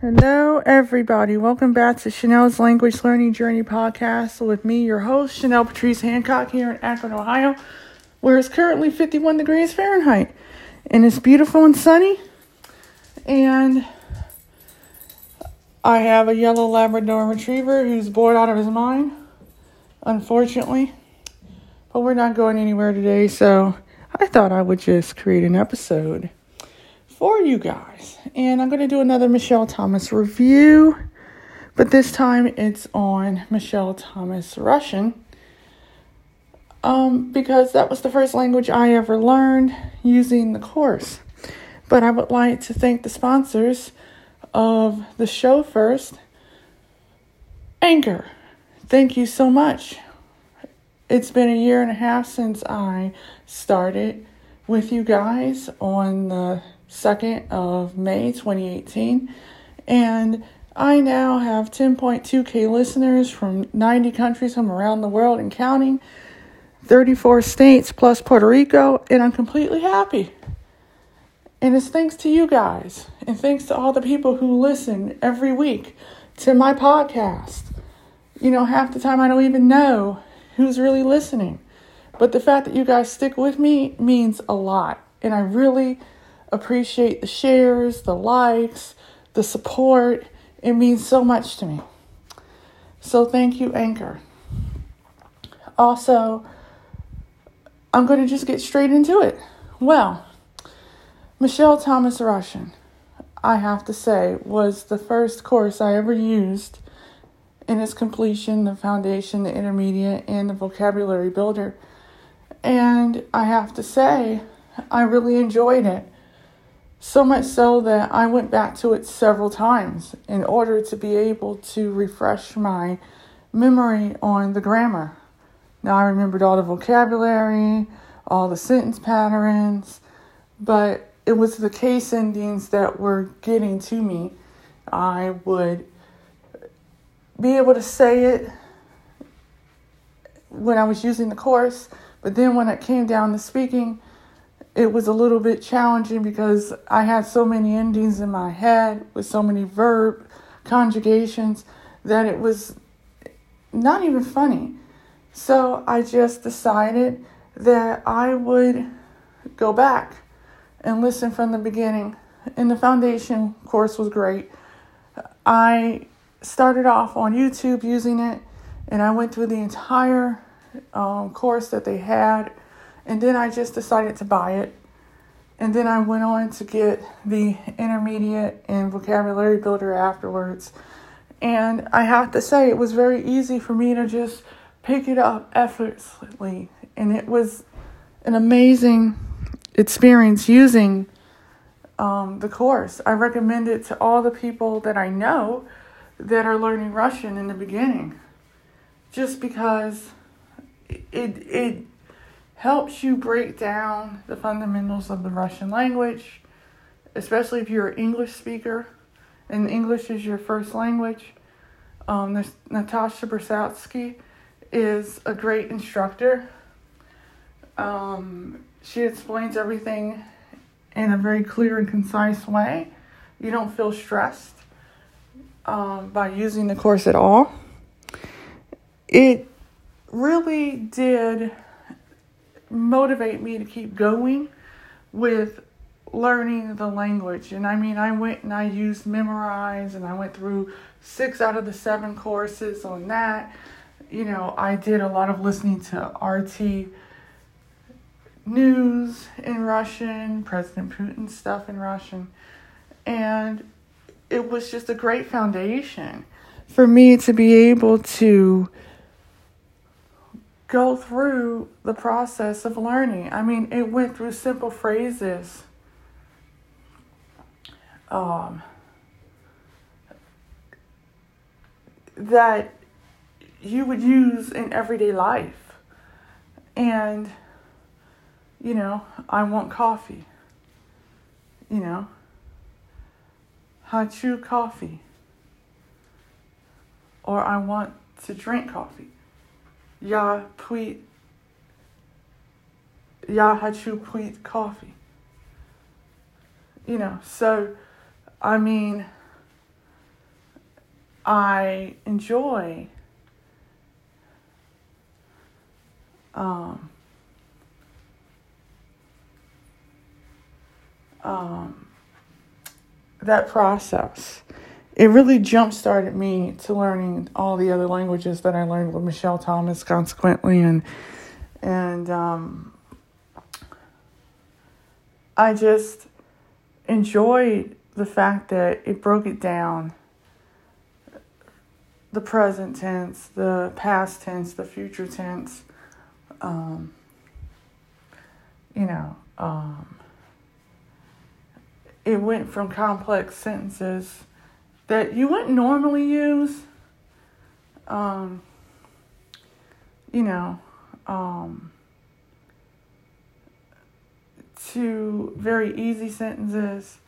Hello, everybody. Welcome back to Chenell's Language Learning Journey podcast with me, your host, Chenell Patrice Hancock, here in Akron, Ohio, where it's currently 51 degrees Fahrenheit. And it's beautiful and sunny. And I have a yellow Labrador retriever who's bored out of his mind, unfortunately. But we're not going anywhere today, so I thought I would just create an episode for you guys. And I'm going to do another Michel Thomas review, but this time it's on Michel Thomas Russian. Um, because that was the first language I ever learned using the course. But I would like to thank the sponsors of the show first. Anchor, thank you so much. It's been a year and a half since I started with you guys on the 2nd of May 2018. And I now have 10.2k listeners from 90 countries from around the world and counting, 34 states plus Puerto Rico, and I'm completely happy. And it's thanks to you guys, and thanks to all the people who listen every week to my podcast. You know, half the time I don't even know who's really listening. But the fact that you guys stick with me means a lot. And I really appreciate the shares, the likes, the support. It means so much to me. So thank you, Anchor. Also, I'm going to just get straight into it. Well, Michel Thomas Russian, I have to say, was the first course I ever used in its completion, the foundation, the intermediate, and the vocabulary builder. And I have to say, I really enjoyed it. So much so that I went back to it several times in order to be able to refresh my memory on the grammar. Now I remembered all the vocabulary, all the sentence patterns, but it was the case endings that were getting to me. I would be able to say it when I was using the course, but then when it came down to speaking, it was a little bit challenging because I had so many endings in my head with so many verb conjugations that it was not even funny. So I just decided that I would go back and listen from the beginning. And the foundation course was great. I started off on YouTube using it, and I went through the entire um, course that they had and then I just decided to buy it. And then I went on to get the intermediate and vocabulary builder afterwards. And I have to say, it was very easy for me to just pick it up effortlessly. And it was an amazing experience using um, the course. I recommend it to all the people that I know that are learning Russian in the beginning, just because it it helps you break down the fundamentals of the Russian language, especially if you're an English speaker and English is your first language. Um, Natasha Bershadski is a great instructor. Um, she explains everything in a very clear and concise way. You don't feel stressed um, by using the course at all. It really did motivate me to keep going with learning the language. And I mean, I went and I used Memrise and I went through six out of the seven courses on that. You know, I did a lot of listening to RT news in Russian, President Putin stuff in Russian. And it was just a great foundation for me to be able to go through the process of learning. I mean, it went through simple phrases. Um, that you would use in everyday life. And, you know, I want coffee. You know, chew coffee. Or I want to drink coffee я пить, я хочу put coffee. You know, so I mean, I enjoy um, um, that process. It really jump started me to learning all the other languages that I learned with Michel Thomas, consequently, and and um, I just enjoyed the fact that it broke it down the present tense, the past tense, the future tense. Um, you know, um, it went from complex sentences that you wouldn't normally use, um, you know, um, to very easy sentences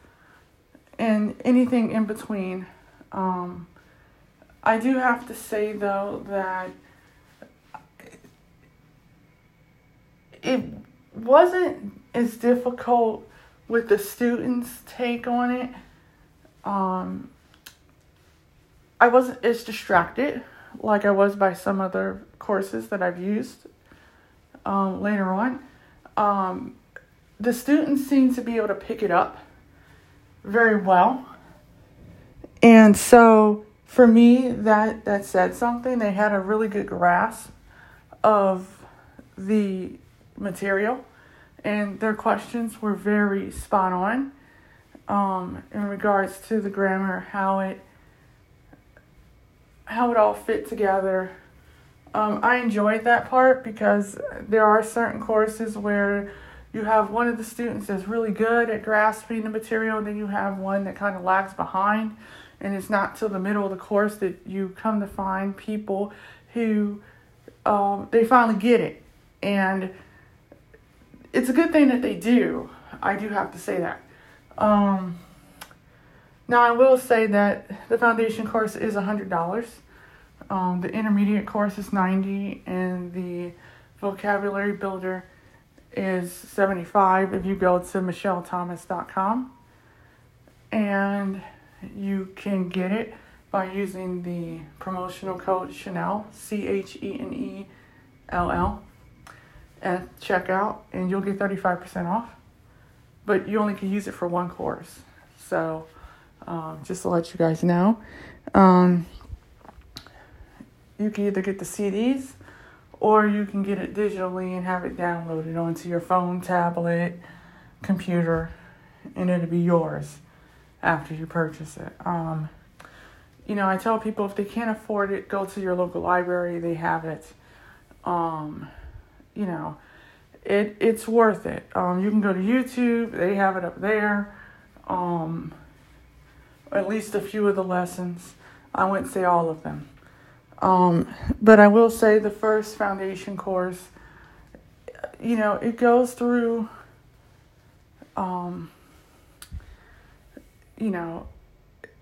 and anything in between. Um, I do have to say though that it wasn't as difficult with the students' take on it. Um, I wasn't as distracted like I was by some other courses that I've used um, later on. Um, the students seem to be able to pick it up very well. And so for me, that, that said something. They had a really good grasp of the material, and their questions were very spot on um, in regards to the grammar, how it how it all fit together. Um, I enjoyed that part because there are certain courses where you have one of the students that's really good at grasping the material, and then you have one that kind of lags behind and it's not till the middle of the course that you come to find people who um, they finally get it. And it's a good thing that they do. I do have to say that. Um, now i will say that the foundation course is $100 um, the intermediate course is 90 and the vocabulary builder is 75 if you go to michelthomas.com and you can get it by using the promotional code Chenell, C H E N E L L, at checkout, and you'll get 35% off. But you only can use it for one course. So, um, just to let you guys know, um, you can either get the CDs or you can get it digitally and have it downloaded onto your phone, tablet, computer, and it'll be yours after you purchase it. Um, you know, I tell people if they can't afford it, go to your local library. They have it. Um, you know, it it's worth it. Um, you can go to YouTube. They have it up there. Um, at least a few of the lessons. I wouldn't say all of them. Um, but I will say the first foundation course, you know, it goes through um, you know,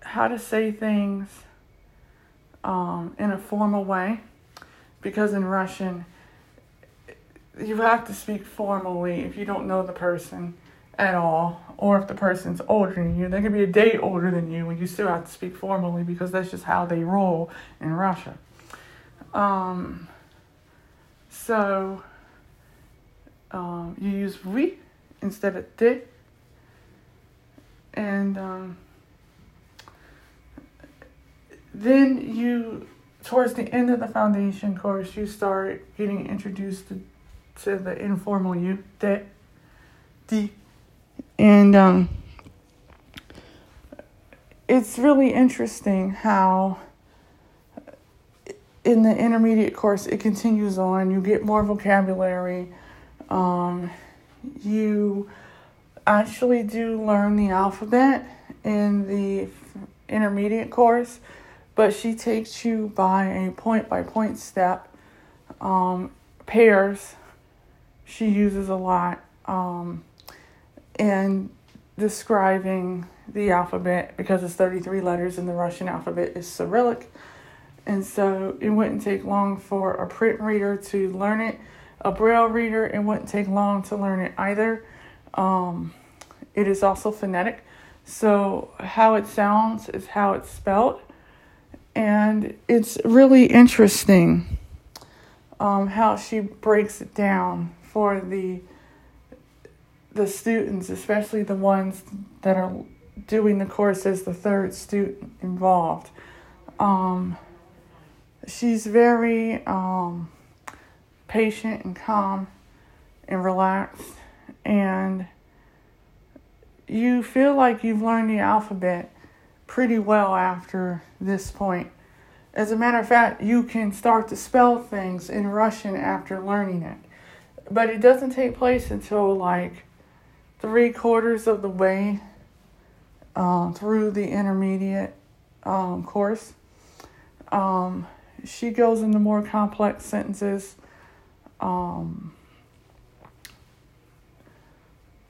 how to say things um, in a formal way. Because in Russian, you have to speak formally if you don't know the person at all, or if the person's older than you. They could be a day older than you, and you still have to speak formally because that's just how they roll in Russia. Um, so um, you use we instead of ты and um, then you towards the end of the foundation course you start getting introduced to, to the informal you that the and um, it's really interesting how in the intermediate course it continues on. You get more vocabulary. Um, you actually do learn the alphabet in the intermediate course, but she takes you by a point by point step. Um, pairs she uses a lot. Um, in describing the alphabet because it's 33 letters and the Russian alphabet is Cyrillic. And so it wouldn't take long for a print reader to learn it. A braille reader, it wouldn't take long to learn it either. Um, it is also phonetic. So, how it sounds is how it's spelled. and it's really interesting um, how she breaks it down for the the students, especially the ones that are doing the course as the third student involved. Um, she's very um, patient and calm and relaxed, and you feel like you've learned the alphabet pretty well after this point. As a matter of fact, you can start to spell things in Russian after learning it. But it doesn't take place until like three quarters of the way uh, through the intermediate um, course. Um, she goes into more complex sentences. Um,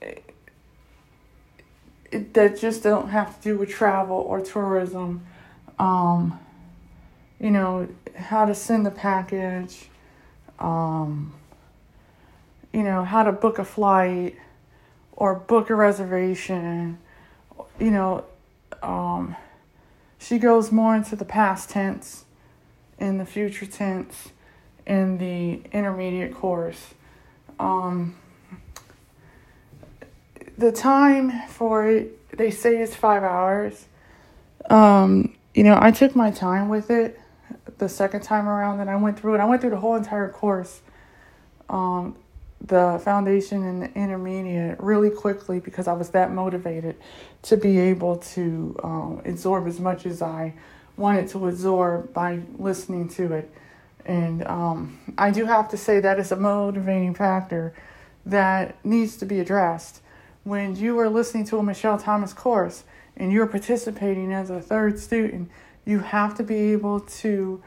it, that just don't have to do with travel or tourism. Um, you know, how to send a package, um, you know, how to book a flight or book a reservation. You know, um, she goes more into the past tense and the future tense in the intermediate course. Um, the time for it, they say is five hours. Um, you know, I took my time with it the second time around that I went through it. I went through the whole entire course, um, the foundation and the intermediate, really quickly because I was that motivated to be able to um, absorb as much as I wanted to absorb by listening to it. And um, I do have to say that is a motivating factor that needs to be addressed when you are listening to a Michel Thomas course and you're participating as a third student, you have to be able to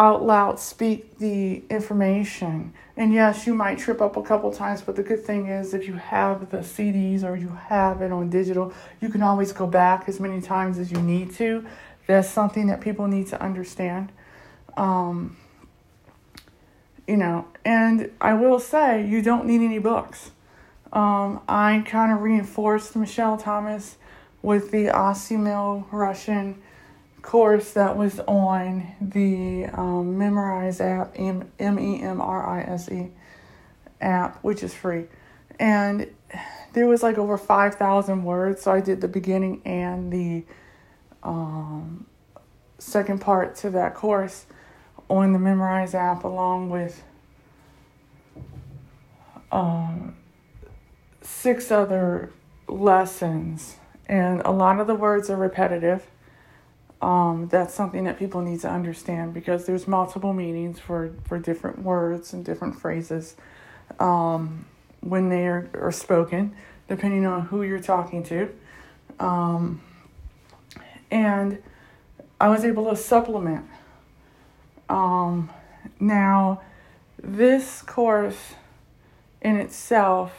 out loud speak the information. And yes, you might trip up a couple times, but the good thing is if you have the CDs or you have it on digital, you can always go back as many times as you need to. That's something that people need to understand. Um, you know, and I will say, you don't need any books. Um, I kind of reinforced Michel Thomas with the Assimil Russian course that was on the um, app, M E M R I S E app, which is free. And there was like over 5,000 words, so I did the beginning and the um, second part to that course on the Memrise app, along with um, six other lessons, and a lot of the words are repetitive. Um, that's something that people need to understand because there's multiple meanings for, for different words and different phrases um, when they are, are spoken, depending on who you're talking to. Um, and I was able to supplement. Um, now, this course in itself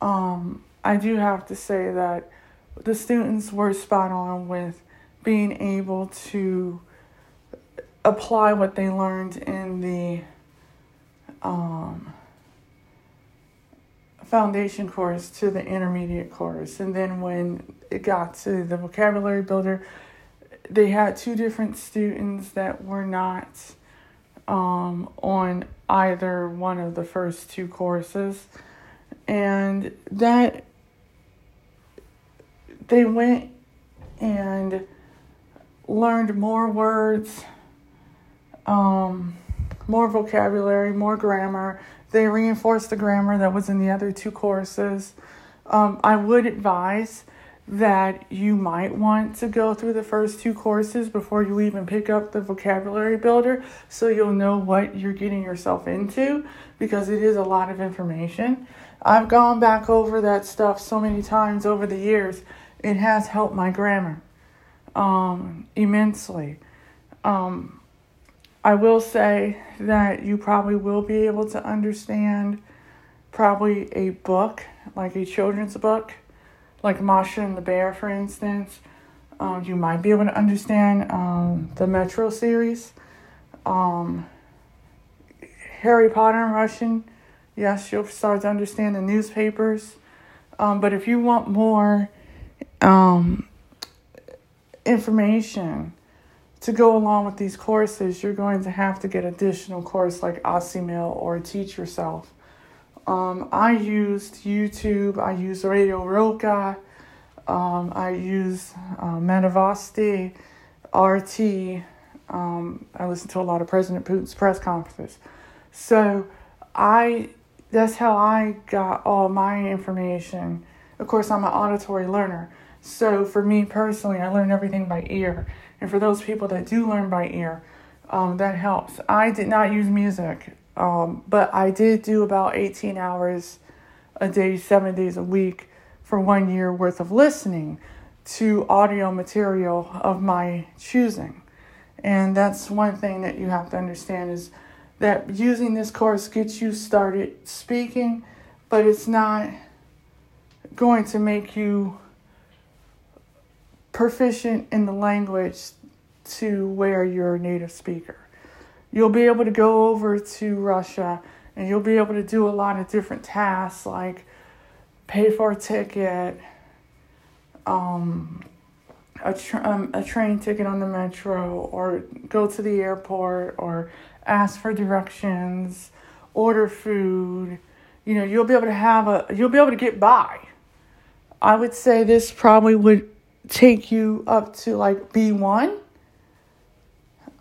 um, I do have to say that the students were spot on with being able to apply what they learned in the um, foundation course to the intermediate course. And then when it got to the vocabulary builder, they had two different students that were not um, on either one of the first two courses and that they went and learned more words, um, more vocabulary, more grammar. They reinforced the grammar that was in the other two courses. Um, I would advise that you might want to go through the first two courses before you even pick up the vocabulary builder so you'll know what you're getting yourself into because it is a lot of information. I've gone back over that stuff so many times over the years. It has helped my grammar um, immensely. Um, I will say that you probably will be able to understand probably a book, like a children's book, like Masha and the Bear, for instance. Um, you might be able to understand um, the Metro series, um, Harry Potter in Russian Yes, you'll start to understand the newspapers. Um, but if you want more um, information to go along with these courses, you're going to have to get additional course like Assimil or Teach Yourself. Um, I used YouTube, I used Radio Roca, um, I used uh, Metavasti, RT. Um, I listened to a lot of President Putin's press conferences. So I that's how I got all my information. Of course, I'm an auditory learner. So for me personally, I learn everything by ear. And for those people that do learn by ear, um, that helps. I did not use music, um, but I did do about 18 hours a day, seven days a week for one year worth of listening to audio material of my choosing. And that's one thing that you have to understand is that using this course gets you started speaking, but it's not going to make you proficient in the language to where you're a native speaker. You'll be able to go over to Russia and you'll be able to do a lot of different tasks like pay for a ticket, um, a, um, a train ticket on the metro, or go to the airport, or ask for directions, order food. You know, you'll be able to have a, you'll be able to get by. I would say this probably would take you up to like B1,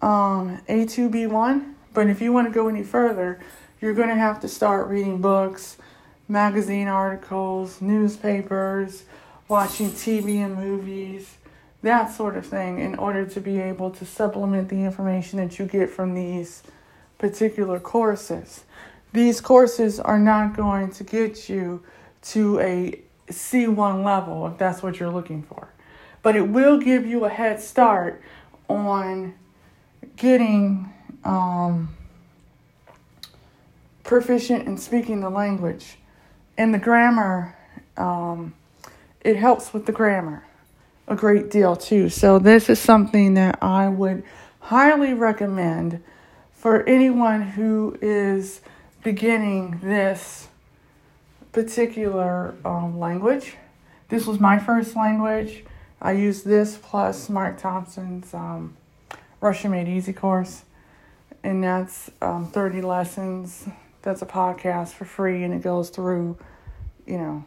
um, A2, B1. But if you want to go any further, you're going to have to start reading books, magazine articles, newspapers, watching TV and movies, that sort of thing, in order to be able to supplement the information that you get from these particular courses. These courses are not going to get you to a C1 level if that's what you're looking for but it will give you a head start on getting um, proficient in speaking the language. And the grammar, um, it helps with the grammar a great deal too. So, this is something that I would highly recommend for anyone who is beginning this particular um, language. This was my first language. I use this plus Mark Thompson's um, Russian Made Easy course, and that's um, 30 lessons. That's a podcast for free, and it goes through, you know,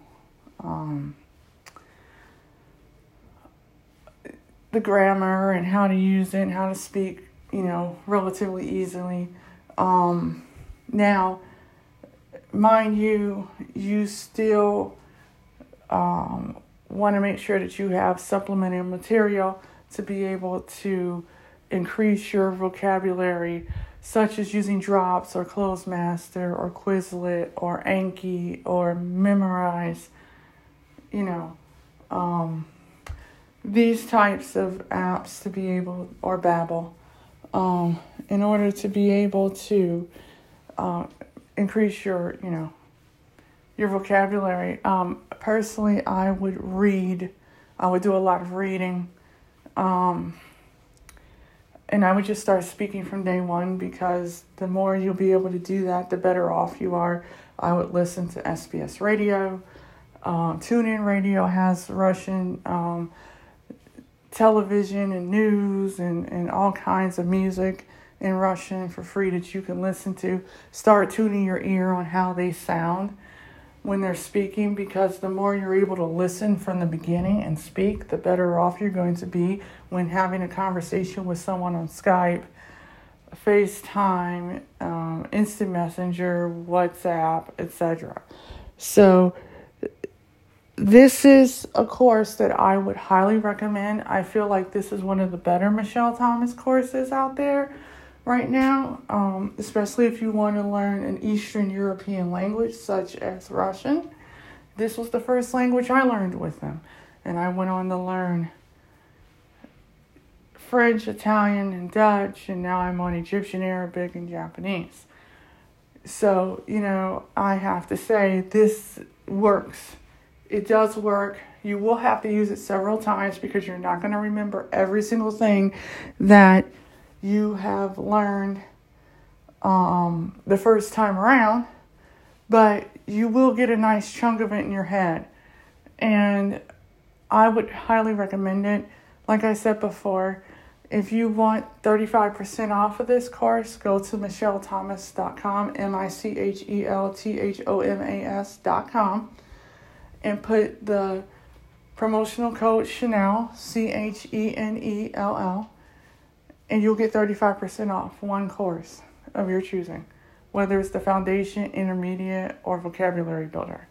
um, the grammar and how to use it and how to speak, you know, relatively easily. Um, now, mind you, you still um, want to make sure that you have supplemental material to be able to increase your vocabulary, such as using drops or Clozemaster or Quizlet or Anki or Memrise. you know, um, these types of apps to be able, or Babbel, um, in order to be able to uh, increase your, you know, your vocabulary. Um, personally, I would read. I would do a lot of reading. Um, and I would just start speaking from day one because the more you'll be able to do that, the better off you are. I would listen to SBS radio. Um, TuneIn Radio has Russian um, television and news and, and all kinds of music in Russian for free that you can listen to. Start tuning your ear on how they sound when they're speaking because the more you're able to listen from the beginning and speak, the better off you're going to be when having a conversation with someone on Skype, FaceTime, um, Instant Messenger, WhatsApp, etc. So, this is a course that I would highly recommend. I feel like this is one of the better Michel Thomas courses out there right now, um, especially if you want to learn an Eastern European language such as Russian. This was the first language I learned with them, and I went on to learn French, Italian, and Dutch, and now I'm on Egyptian, Arabic, and Japanese. So, you know, I have to say this works. It does work. You will have to use it several times because you're not going to remember every single thing that you have learned um, the first time around, but you will get a nice chunk of it in your head. And I would highly recommend it. like I said before, if you want 35% off of this course, go to michelthomas.com, M I C H E L T H O M A S.com, and put the promotional code Chenell, C H E N E L L, and you'll get 35% off one course of your choosing, whether it's the foundation, intermediate, or vocabulary builder.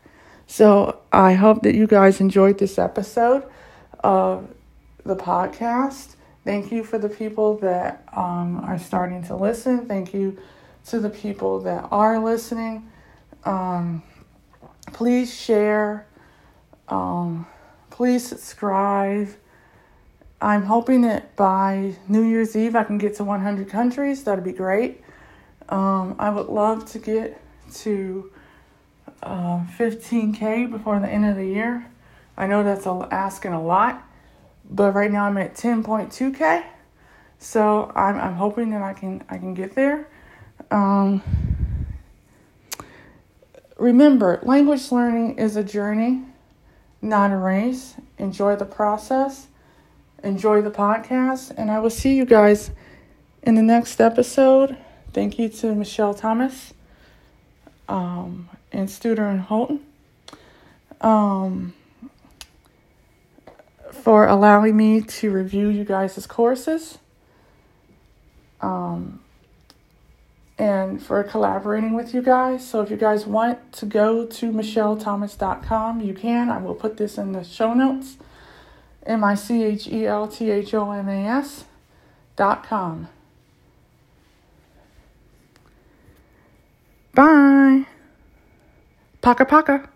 So I hope that you guys enjoyed this episode of the podcast. Thank you for the people that um, are starting to listen. Thank you to the people that are listening. Um, please share. Um, please subscribe. I'm hoping that by New Year's Eve I can get to 100 countries. That'd be great. Um, I would love to get to uh, 15K before the end of the year. I know that's a, asking a lot, but right now I'm at 10.2k. So I'm I'm hoping that I can I can get there. Um, remember, language learning is a journey, not a race. Enjoy the process. Enjoy the podcast, and I will see you guys in the next episode. Thank you to Michel Thomas um, and Studer and Holton. Um, for allowing me to review you guys' courses um, and for collaborating with you guys. So if you guys want to go to michelthomas.com, you can. I will put this in the show notes. M I C H E L T H O M A S dot com. Bye. Paka paka.